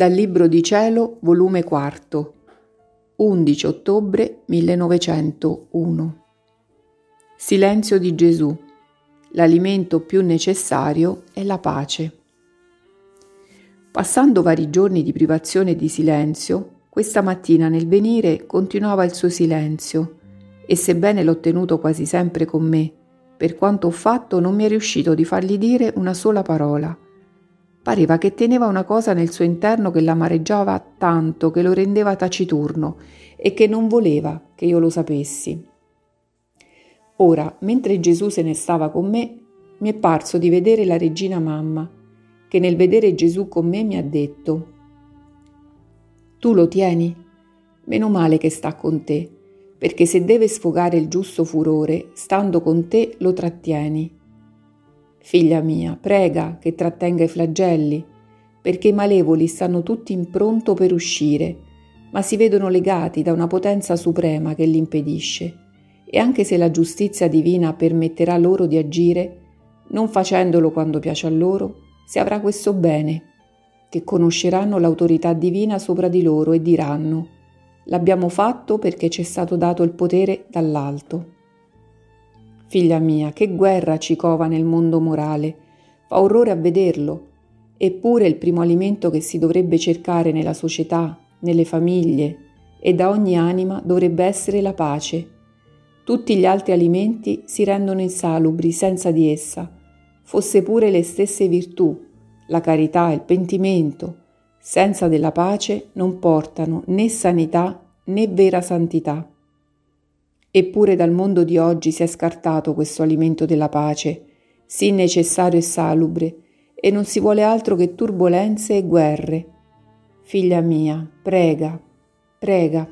Dal Libro di Cielo, volume 4, 11 ottobre 1901. Silenzio di Gesù. L'alimento più necessario è la pace. Passando vari giorni di privazione e di silenzio, questa mattina nel venire continuava il suo silenzio e sebbene l'ho tenuto quasi sempre con me, per quanto ho fatto non mi è riuscito di fargli dire una sola parola Pareva che teneva una cosa nel suo interno che l'amareggiava tanto che lo rendeva taciturno e che non voleva che io lo sapessi. Ora, mentre Gesù se ne stava con me, mi è parso di vedere la regina mamma, che nel vedere Gesù con me mi ha detto, Tu lo tieni? Meno male che sta con te, perché se deve sfogare il giusto furore, stando con te lo trattieni. Figlia mia, prega che trattenga i flagelli, perché i malevoli stanno tutti in pronto per uscire, ma si vedono legati da una potenza suprema che li impedisce. E anche se la giustizia divina permetterà loro di agire, non facendolo quando piace a loro, si avrà questo bene, che conosceranno l'autorità divina sopra di loro e diranno, l'abbiamo fatto perché ci è stato dato il potere dall'alto. Figlia mia, che guerra ci cova nel mondo morale. Fa orrore a vederlo. Eppure il primo alimento che si dovrebbe cercare nella società, nelle famiglie e da ogni anima dovrebbe essere la pace. Tutti gli altri alimenti si rendono insalubri senza di essa, fosse pure le stesse virtù, la carità, il pentimento, senza della pace non portano né sanità né vera santità. Eppure dal mondo di oggi si è scartato questo alimento della pace, sì necessario e salubre, e non si vuole altro che turbolenze e guerre. Figlia mia, prega, prega.